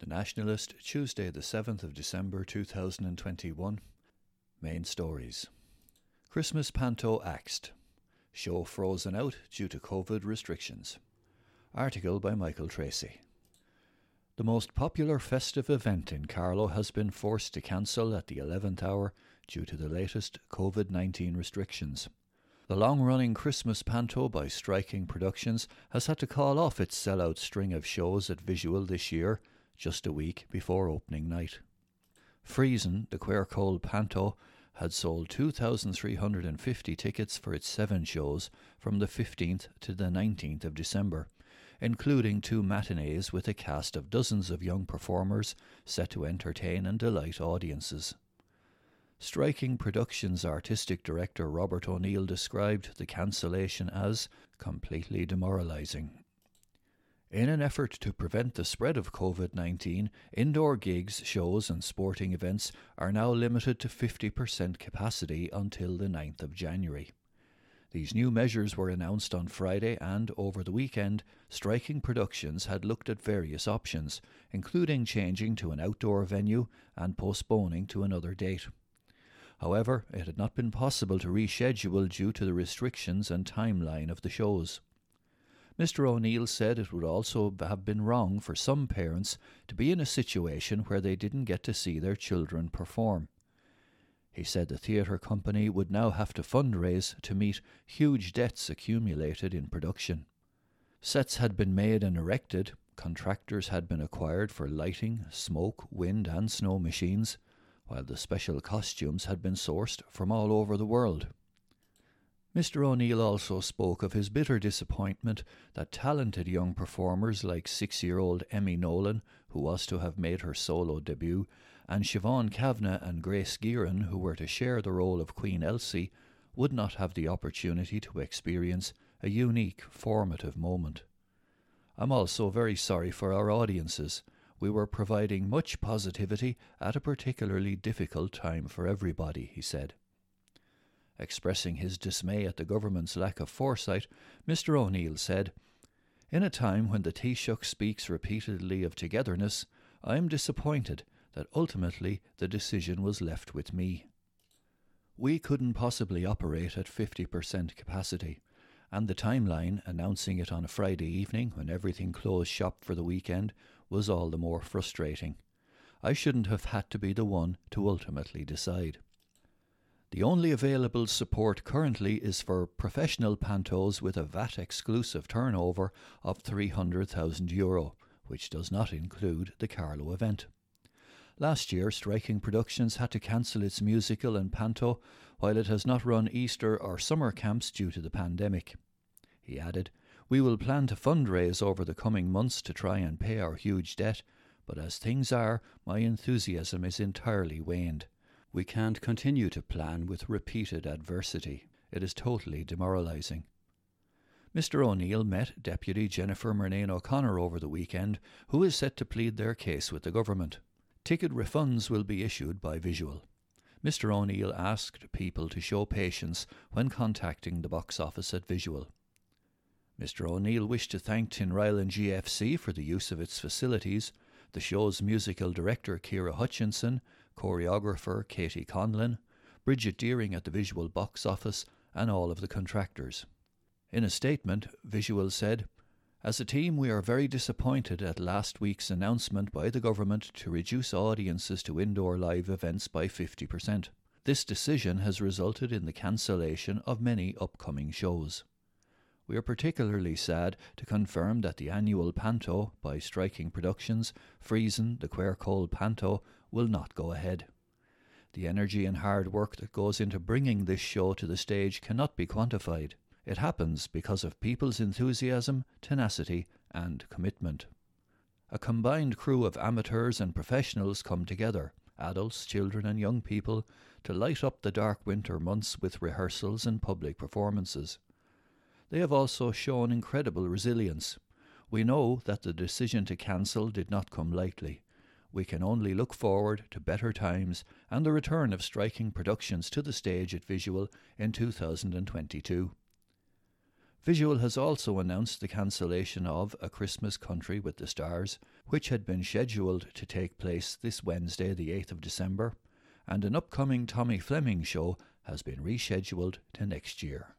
The Nationalist, Tuesday, the 7th of December 2021. Main stories Christmas Panto axed. Show frozen out due to COVID restrictions. Article by Michael Tracy. The most popular festive event in Carlow has been forced to cancel at the 11th hour due to the latest COVID 19 restrictions. The long running Christmas panto by Striking Productions has had to call off its sellout string of shows at Visual this year just a week before opening night. Friesen, the Queer Cold Panto, had sold 2,350 tickets for its seven shows from the 15th to the 19th of December, including two matinees with a cast of dozens of young performers set to entertain and delight audiences. Striking Productions artistic director Robert O'Neill described the cancellation as completely demoralising. In an effort to prevent the spread of COVID 19, indoor gigs, shows, and sporting events are now limited to 50% capacity until the 9th of January. These new measures were announced on Friday, and over the weekend, Striking Productions had looked at various options, including changing to an outdoor venue and postponing to another date. However, it had not been possible to reschedule due to the restrictions and timeline of the shows. Mr. O'Neill said it would also have been wrong for some parents to be in a situation where they didn't get to see their children perform. He said the theatre company would now have to fundraise to meet huge debts accumulated in production. Sets had been made and erected, contractors had been acquired for lighting, smoke, wind, and snow machines, while the special costumes had been sourced from all over the world. Mr. O'Neill also spoke of his bitter disappointment that talented young performers like six year old Emmy Nolan, who was to have made her solo debut, and Siobhan Kavanagh and Grace Gearan, who were to share the role of Queen Elsie, would not have the opportunity to experience a unique, formative moment. I'm also very sorry for our audiences. We were providing much positivity at a particularly difficult time for everybody, he said. Expressing his dismay at the government's lack of foresight, Mr. O'Neill said, In a time when the Taoiseach speaks repeatedly of togetherness, I am disappointed that ultimately the decision was left with me. We couldn't possibly operate at 50% capacity, and the timeline announcing it on a Friday evening when everything closed shop for the weekend was all the more frustrating. I shouldn't have had to be the one to ultimately decide. The only available support currently is for professional pantos with a VAT exclusive turnover of €300,000, which does not include the Carlow event. Last year, Striking Productions had to cancel its musical and panto while it has not run Easter or summer camps due to the pandemic. He added, We will plan to fundraise over the coming months to try and pay our huge debt, but as things are, my enthusiasm is entirely waned. We can't continue to plan with repeated adversity. It is totally demoralising. Mr. O'Neill met Deputy Jennifer Murnane O'Connor over the weekend, who is set to plead their case with the government. Ticket refunds will be issued by visual. Mr. O'Neill asked people to show patience when contacting the box office at Visual. Mr. O'Neill wished to thank Tinryland GFC for the use of its facilities, the show's musical director Kira Hutchinson, choreographer Katie Conlon, Bridget Deering at the Visual Box Office, and all of the contractors. In a statement, Visual said, As a team, we are very disappointed at last week's announcement by the government to reduce audiences to indoor live events by 50%. This decision has resulted in the cancellation of many upcoming shows. We are particularly sad to confirm that the annual Panto by Striking Productions, Friesen, the Queer Cold Panto, will not go ahead. The energy and hard work that goes into bringing this show to the stage cannot be quantified. It happens because of people's enthusiasm, tenacity, and commitment. A combined crew of amateurs and professionals come together, adults, children, and young people, to light up the dark winter months with rehearsals and public performances. They have also shown incredible resilience. We know that the decision to cancel did not come lightly we can only look forward to better times and the return of striking productions to the stage at Visual in 2022. Visual has also announced the cancellation of A Christmas Country with the Stars, which had been scheduled to take place this Wednesday, the 8th of December, and an upcoming Tommy Fleming show has been rescheduled to next year.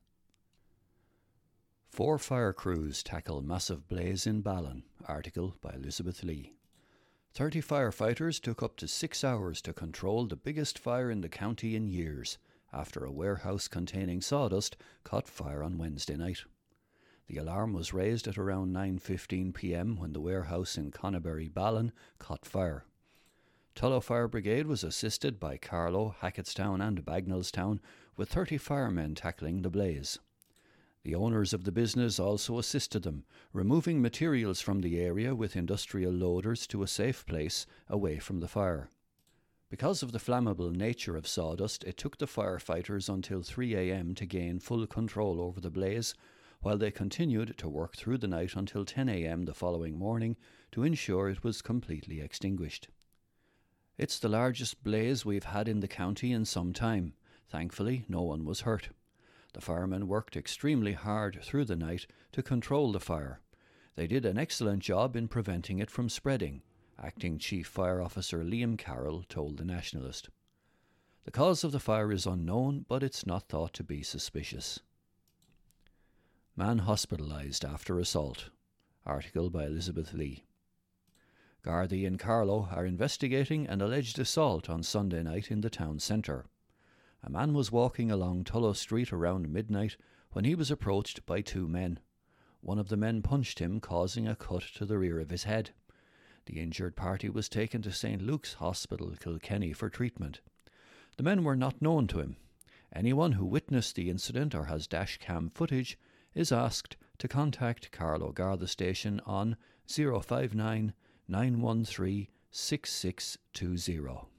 Four fire crews tackle massive blaze in Ballon, article by Elizabeth Lee. Thirty firefighters took up to six hours to control the biggest fire in the county in years after a warehouse containing sawdust caught fire on Wednesday night. The alarm was raised at around 9:15 p.m. when the warehouse in Connaberry Ballon caught fire. Tullow Fire Brigade was assisted by Carlow, Hacketstown and Bagnallstown with 30 firemen tackling the blaze. The owners of the business also assisted them, removing materials from the area with industrial loaders to a safe place away from the fire. Because of the flammable nature of sawdust, it took the firefighters until 3 a.m. to gain full control over the blaze, while they continued to work through the night until 10 a.m. the following morning to ensure it was completely extinguished. It's the largest blaze we've had in the county in some time. Thankfully, no one was hurt. The firemen worked extremely hard through the night to control the fire. They did an excellent job in preventing it from spreading, Acting Chief Fire Officer Liam Carroll told the Nationalist. The cause of the fire is unknown, but it's not thought to be suspicious. Man hospitalised after assault. Article by Elizabeth Lee. Gardaí and Carlow are investigating an alleged assault on Sunday night in the town centre. A man was walking along Tullow Street around midnight when he was approached by two men. One of the men punched him, causing a cut to the rear of his head. The injured party was taken to St Luke's Hospital, Kilkenny, for treatment. The men were not known to him. Anyone who witnessed the incident or has dash cam footage is asked to contact Carlow Garda Station on 059 913 6620.